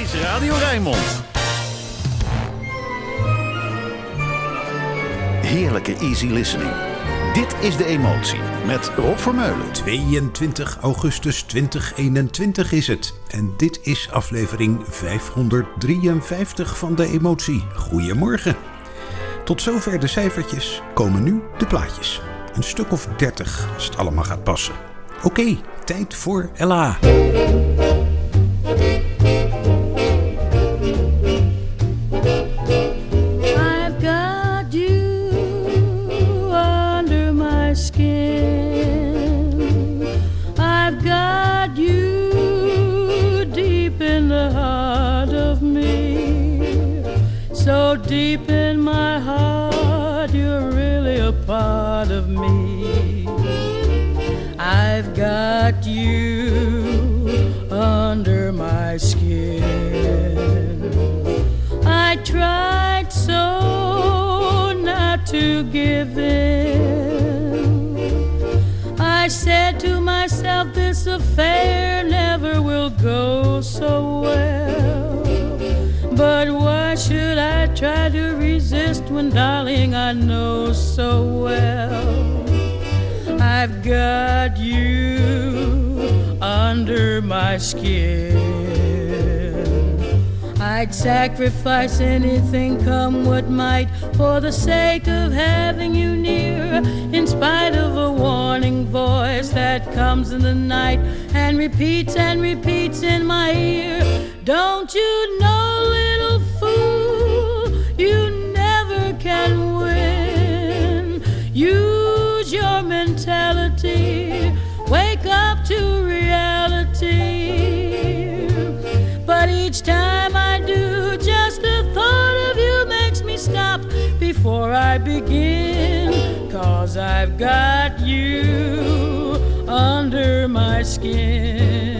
is Radio Rijnmond. Heerlijke easy listening. Dit is De Emotie met Rob Vermeulen. 22 augustus 2021 is het. En dit is aflevering 553 van De Emotie. Goedemorgen. Tot zover de cijfertjes komen nu de plaatjes. Een stuk of 30 als het allemaal gaat passen. Oké, tijd voor Ella. Try to resist when, darling, I know so well? I've got you under my skin. I'd sacrifice anything, come what might, for the sake of having you near. In spite of a warning voice that comes in the night and repeats and repeats in my ear. Don't you know, you never can win. Use your mentality, wake up to reality. But each time I do, just the thought of you makes me stop before I begin. Cause I've got you under my skin.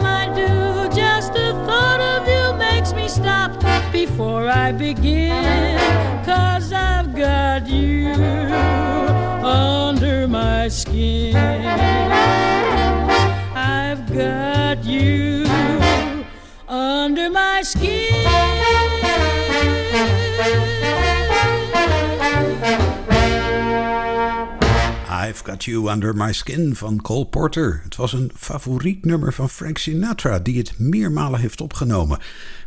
before I begin. Cause I've got you under my skin. I've got I've Got You Under My Skin van Cole Porter. Het was een favoriet nummer van Frank Sinatra, die het meermalen heeft opgenomen.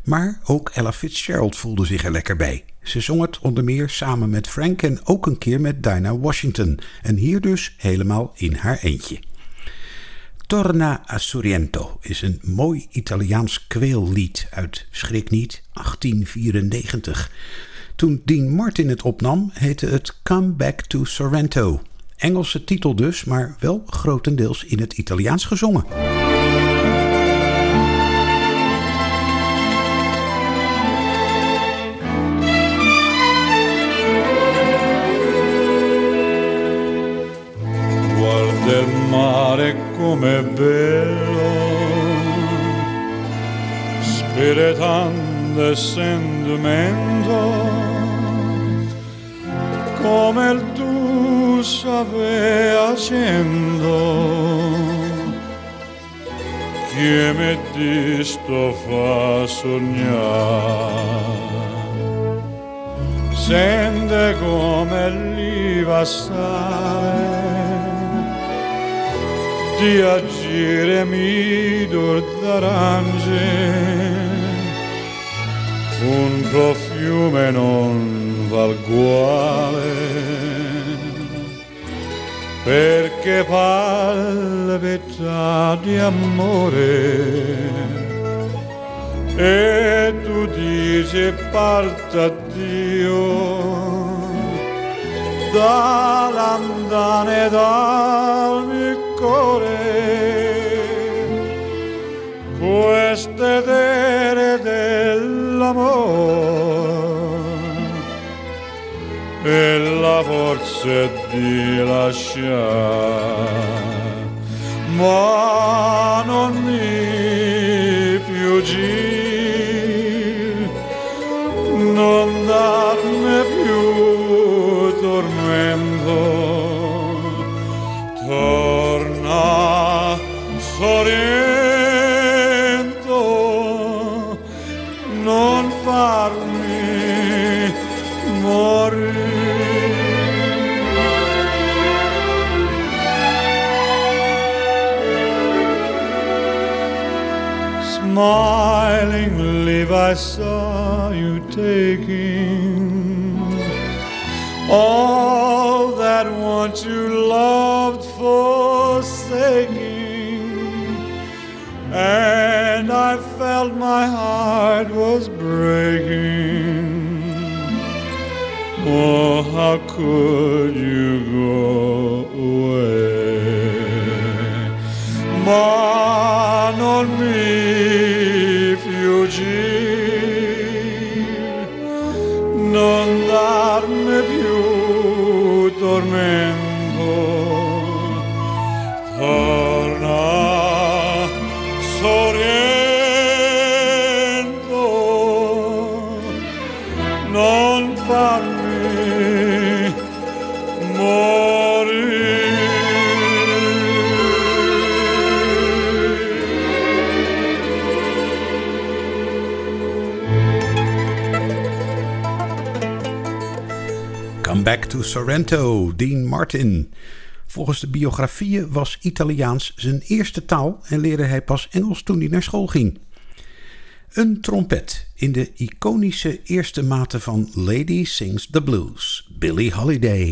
Maar ook Ella Fitzgerald voelde zich er lekker bij. Ze zong het onder meer samen met Frank en ook een keer met Dinah Washington. En hier dus helemaal in haar eentje. Torna a Sorrento is een mooi Italiaans kweellied uit, schrik niet, 1894. Toen Dean Martin het opnam, heette het Come Back to Sorrento. Engelse titel dus, maar wel grotendeels in het Italiaans gezongen. Guarda mare com'è bello, spiritando e sentimento, come il tu sabe haciendo. Que me distofa sognare sente come li va stare di agire mi d'orange un profumo non val guale perché palpita di amore. E tu dici parta Dio dall'andare dal mio cuore. Queste terre dell'amore e la forza di lasciare, ma non mi più gir, non darne più tormento, torna sorella. smiling leave I saw you taking all that once you loved forsaking, and I felt my heart was breaking. Oh, how could you? Sorrento, Dean Martin. Volgens de biografieën was Italiaans zijn eerste taal en leerde hij pas Engels toen hij naar school ging. Een trompet in de iconische eerste mate van Lady Sings the Blues, Billie Holiday.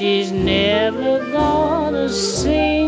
she's never gonna see.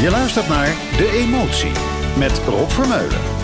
Je luistert naar De Emotie met Rob Vermeulen.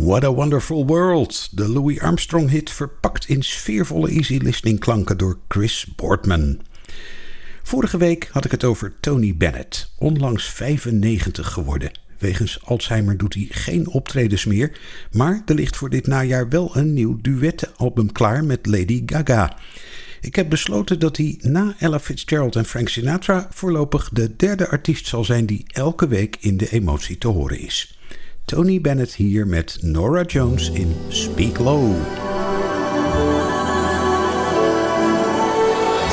What a Wonderful World, de Louis Armstrong-hit verpakt in sfeervolle easy listening klanken door Chris Boardman. Vorige week had ik het over Tony Bennett, onlangs 95 geworden. Wegens Alzheimer doet hij geen optredens meer, maar er ligt voor dit najaar wel een nieuw duettenalbum klaar met Lady Gaga. Ik heb besloten dat hij na Ella Fitzgerald en Frank Sinatra voorlopig de derde artiest zal zijn die elke week in de emotie te horen is. Tony Bennett hier met Norah Jones in Speak Low.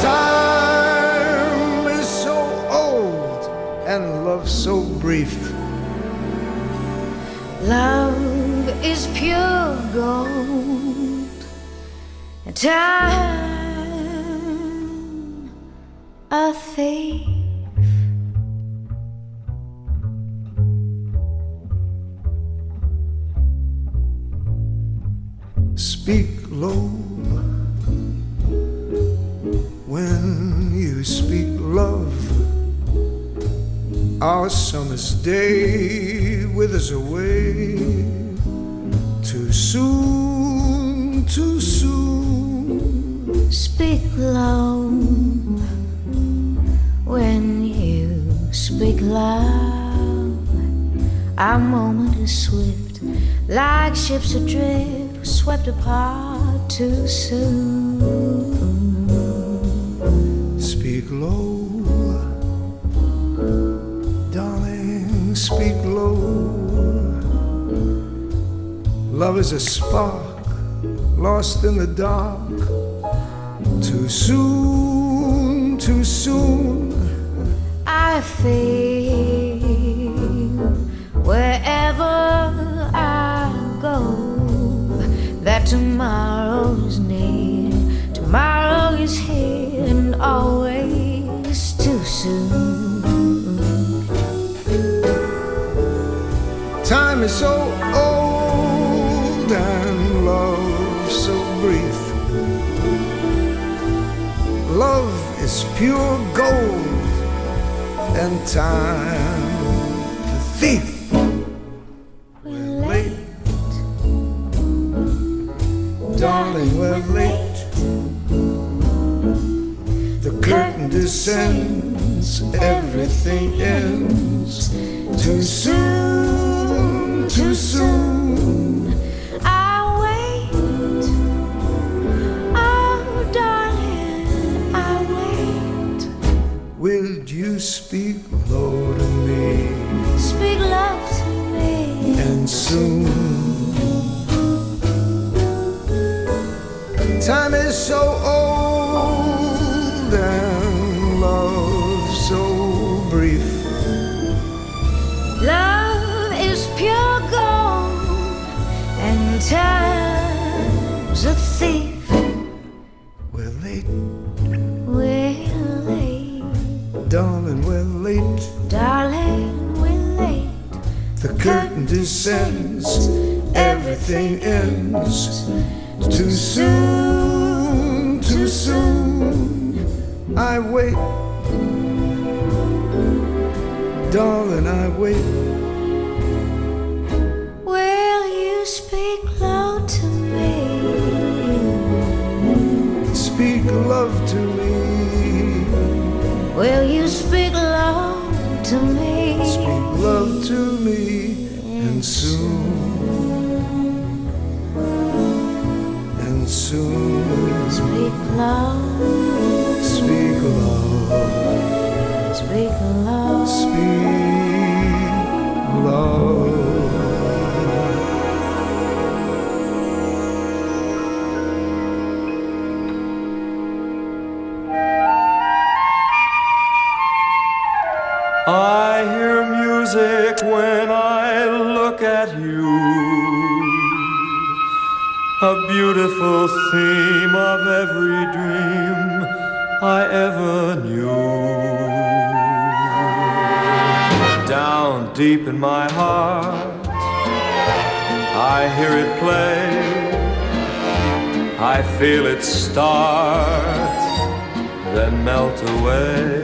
Time is so old and love so brief. Love is pure gold. Time a thief. Speak low when you speak love. Our summer's day withers away. Too soon, too soon. Speak low when you speak loud. Our moment is swift, like ships adrift, swept apart too soon. Speak low, darling, speak low. Love is a spark lost in the dark. Too soon, too soon. I feel that tomorrow is near, tomorrow is here, and always too soon. Time is so old and love so brief. Love is pure gold and time the thief. We're late. The curtain descends, everything ends. Too soon, Time is so old and love so brief. Love is pure gold, and time's a thief. We're late, We're late, darling, we're late. darling, we're late. The curtain descends, everything ends. Too soon, I wait, darling, I wait. Will you speak low to me? Speak love to me, Will you speak low to me? speak love to me, and soon, and soon, Speak low, beautiful theme of every dream I ever knew. Down deep in my heart, I hear it play. I feel it start, then melt away.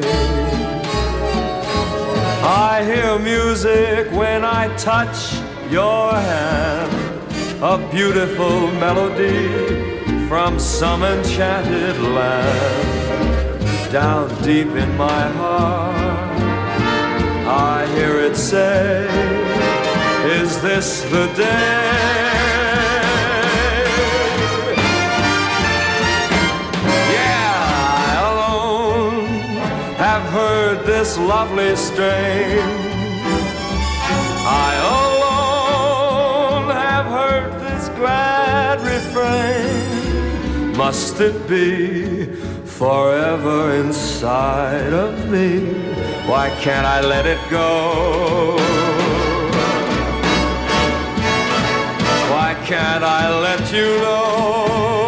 I hear music when I touch your hand, a beautiful melody from some enchanted land. Down deep in my heart, I hear it say, Is this the day? Yeah, I alone have heard this lovely strain. Refrain. Must it be forever inside of me? Why can't I let it go? Why can't I let you know?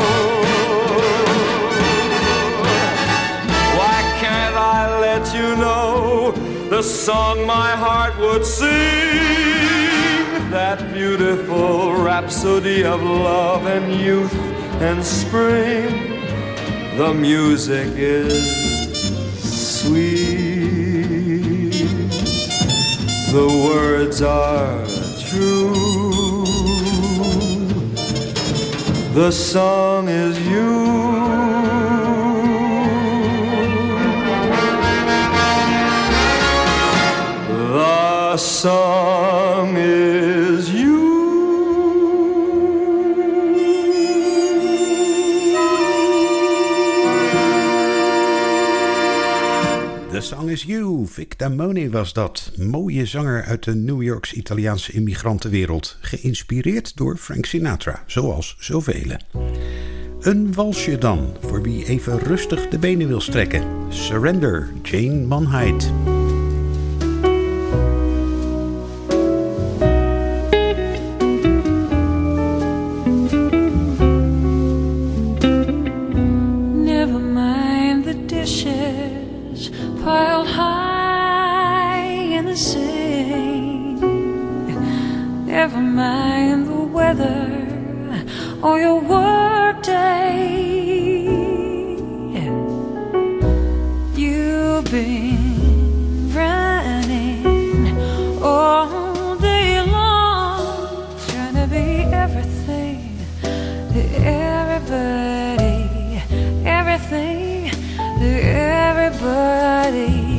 Why can't I let you know the song my heart would sing? that beautiful rhapsody of love and youth and spring. The music is sweet, the words are true, the song is you. The song is Victor Damone was dat, mooie zanger uit de New Yorks Italiaanse immigrantenwereld, geïnspireerd door Frank Sinatra, zoals zoveel. Een walsje dan, voor wie even rustig de benen wil strekken. Surrender, Jane Manheid. away.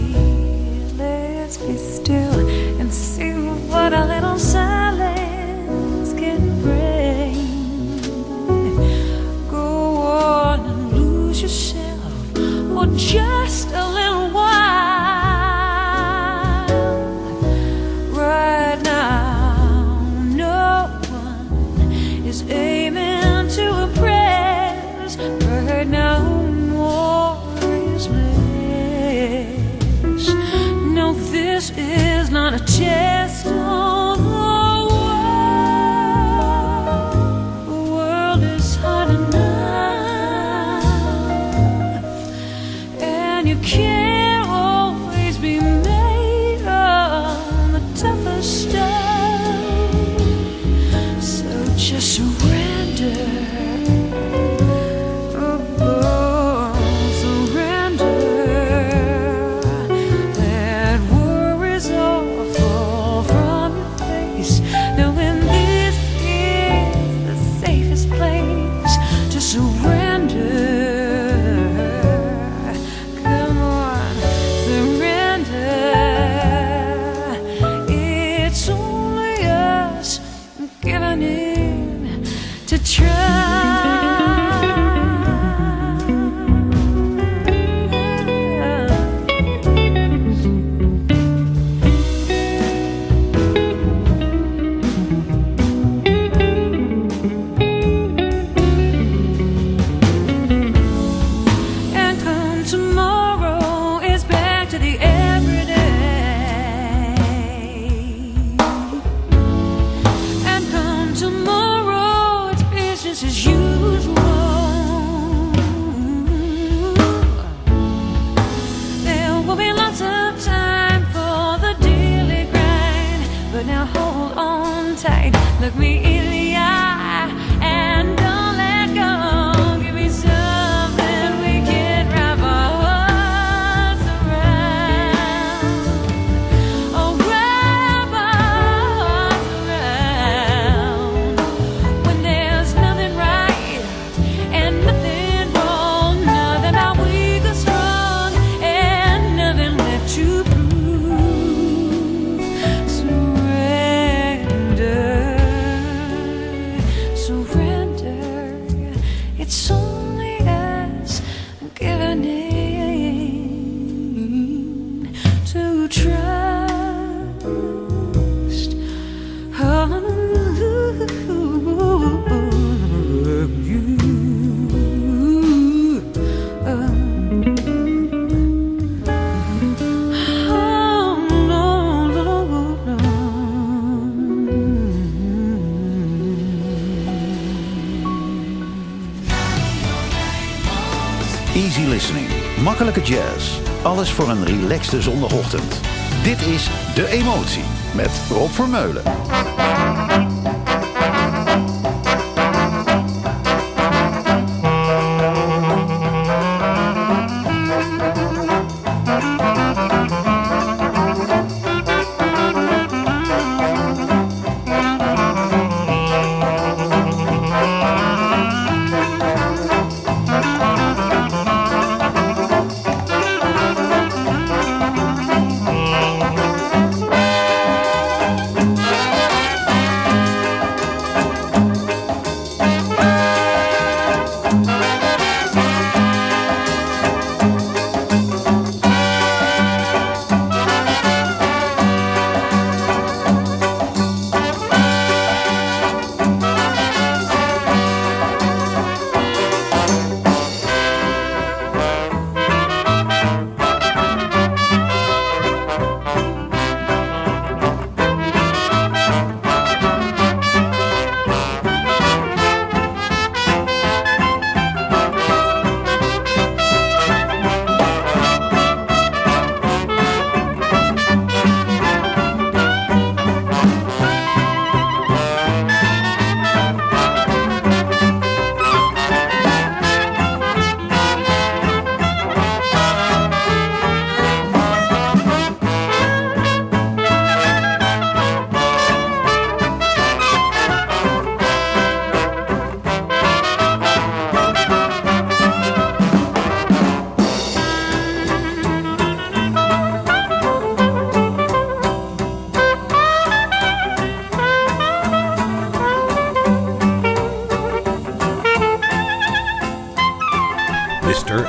Easy listening, makkelijke jazz. Alles voor een relaxte zondagochtend. Dit is De Emotie met Rob Vermeulen.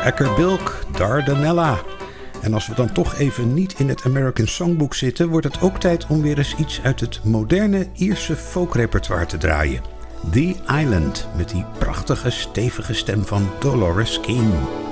Ekkerbilk, Dardanella. En als we dan toch even niet in het American Songbook zitten, wordt het ook tijd om weer eens iets uit het moderne Ierse folkrepertoire te draaien. The Island met die prachtige stevige stem van Dolores Keane.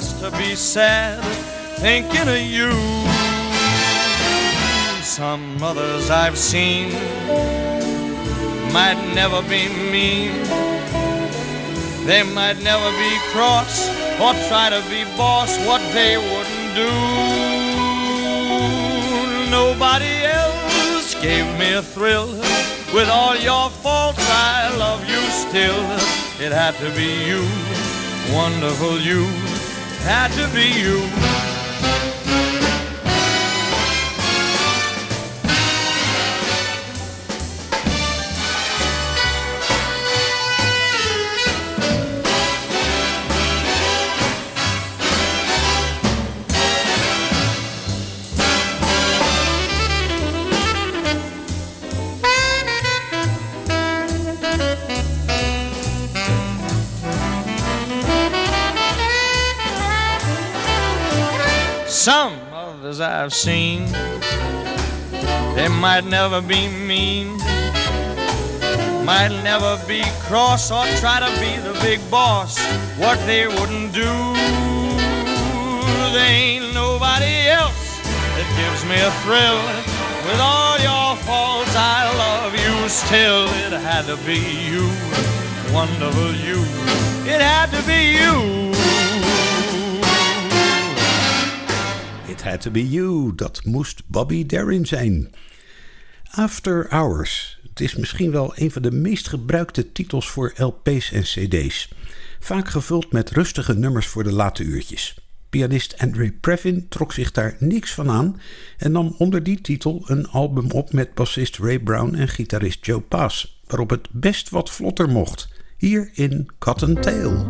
Just to be sad thinking of you. Some others I've seen might never be mean. They might never be cross or try to be boss what they wouldn't do. Nobody else gave me a thrill. With all your faults, I love you still. It had to be you, wonderful you, had to be you. Seen, they might never be mean, might never be cross or try to be the big boss. What they wouldn't do, there ain't nobody else that gives me a thrill. With all your faults, I love you still. It had to be you, wonderful you. It had to be you. Had To Be You, dat moest Bobby Darin zijn. After Hours, het is misschien wel een van de meest gebruikte titels voor LP's en CD's. Vaak gevuld met rustige nummers voor de late uurtjes. Pianist Andre Previn trok zich daar niks van aan en nam onder die titel een album op met bassist Ray Brown en gitarist Joe Pass, waarop het best wat vlotter mocht. Hier in Cotton Tail.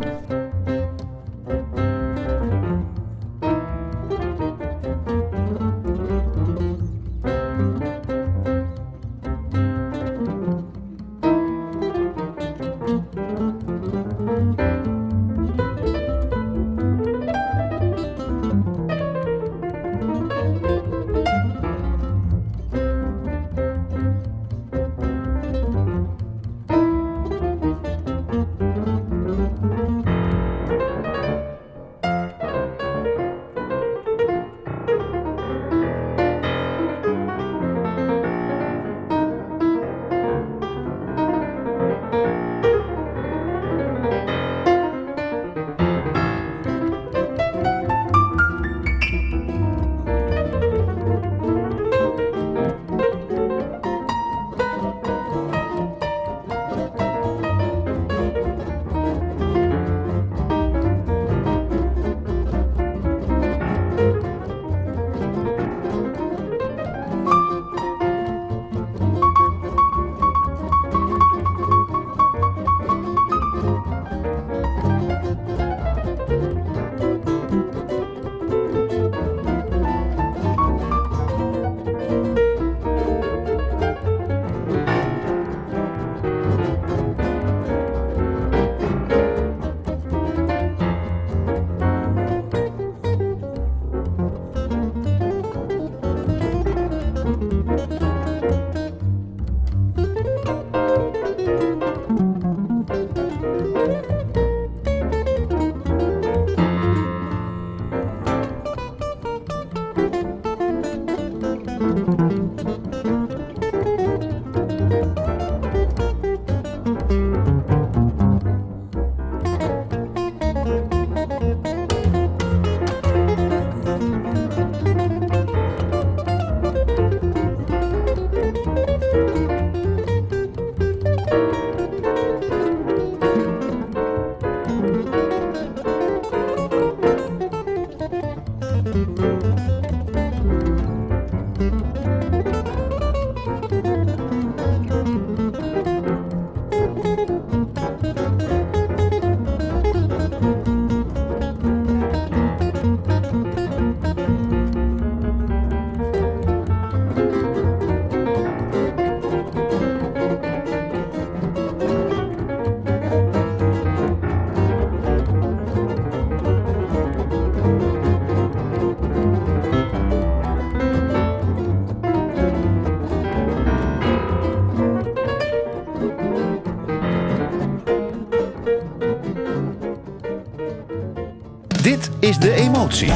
Dit is De Emotie.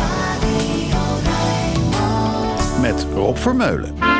Met Rob Vermeulen.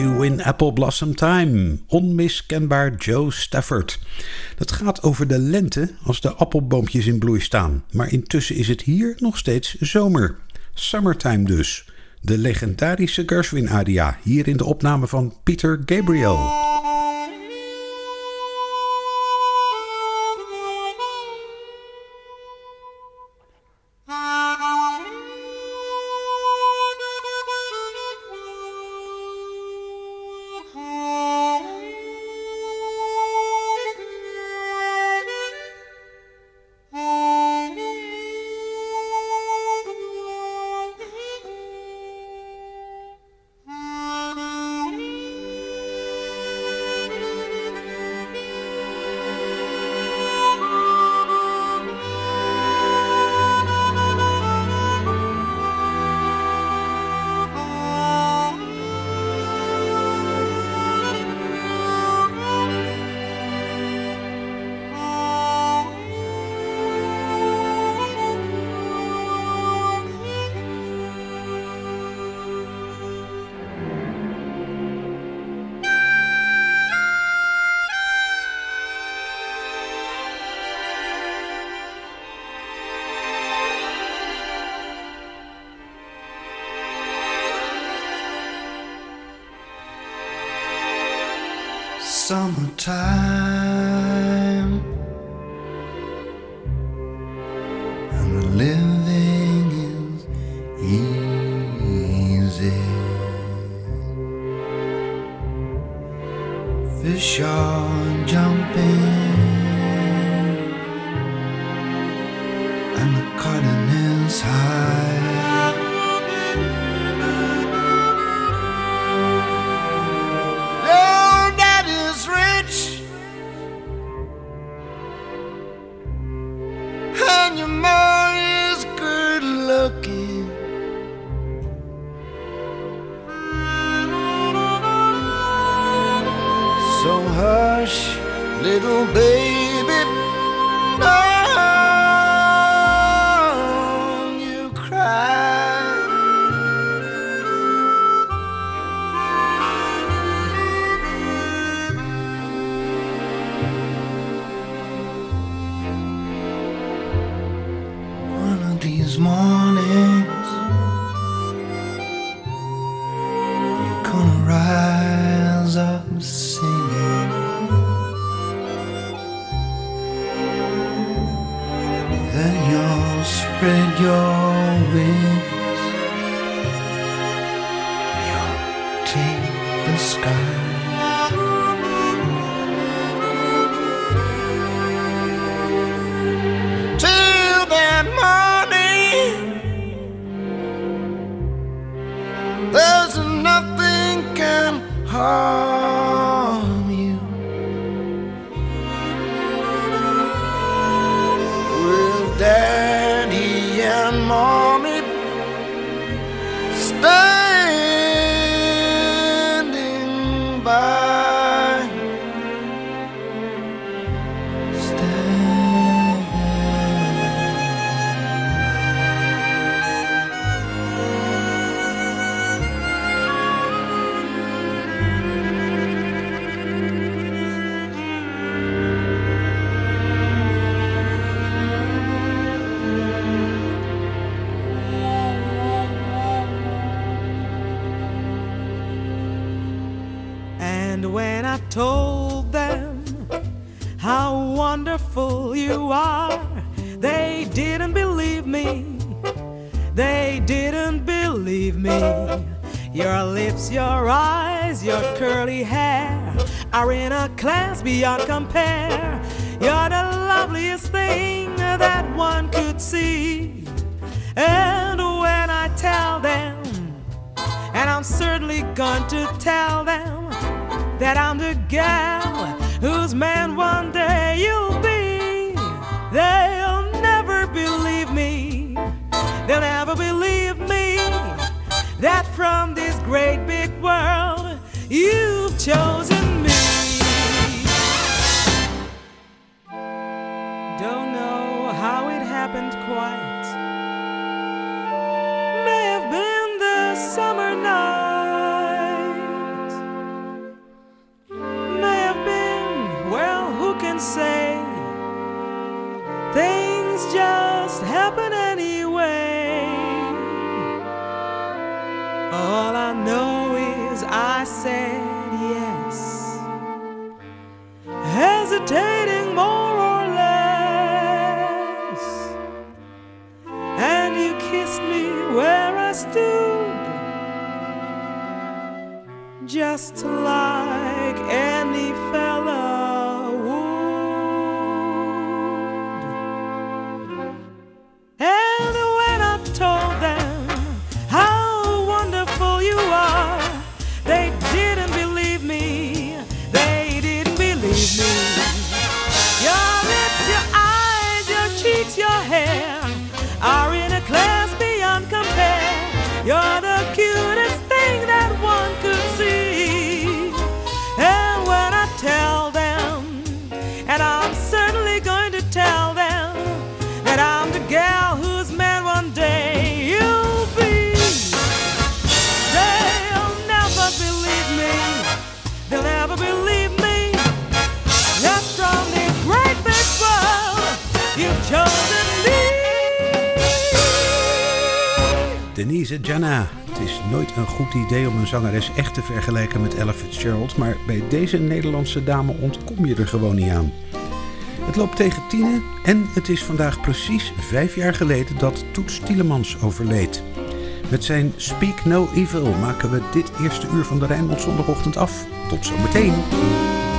You in Apple Blossom Time. Onmiskenbaar Joe Stafford. Dat gaat over de lente als de appelboompjes in bloei staan. Maar intussen is het hier nog steeds zomer. Summertime dus. De legendarische Gershwin-aria. Hier in de opname van Peter Gabriel. summertime. spread your wings. going to tell them that I'm the gal whose man one day you'll be. They'll never believe me. They'll never believe me that from this great big world you to lie. Denise Jana. Het is nooit een goed idee om een zangeres echt te vergelijken met Ella Fitzgerald, maar bij deze Nederlandse dame ontkom je er gewoon niet aan. Het loopt tegen tienen en het is vandaag precies vijf jaar geleden dat Toets Tielemans overleed. Met zijn Speak No Evil maken we dit eerste uur van de Rijnmond zondagochtend af. Tot zometeen! meteen.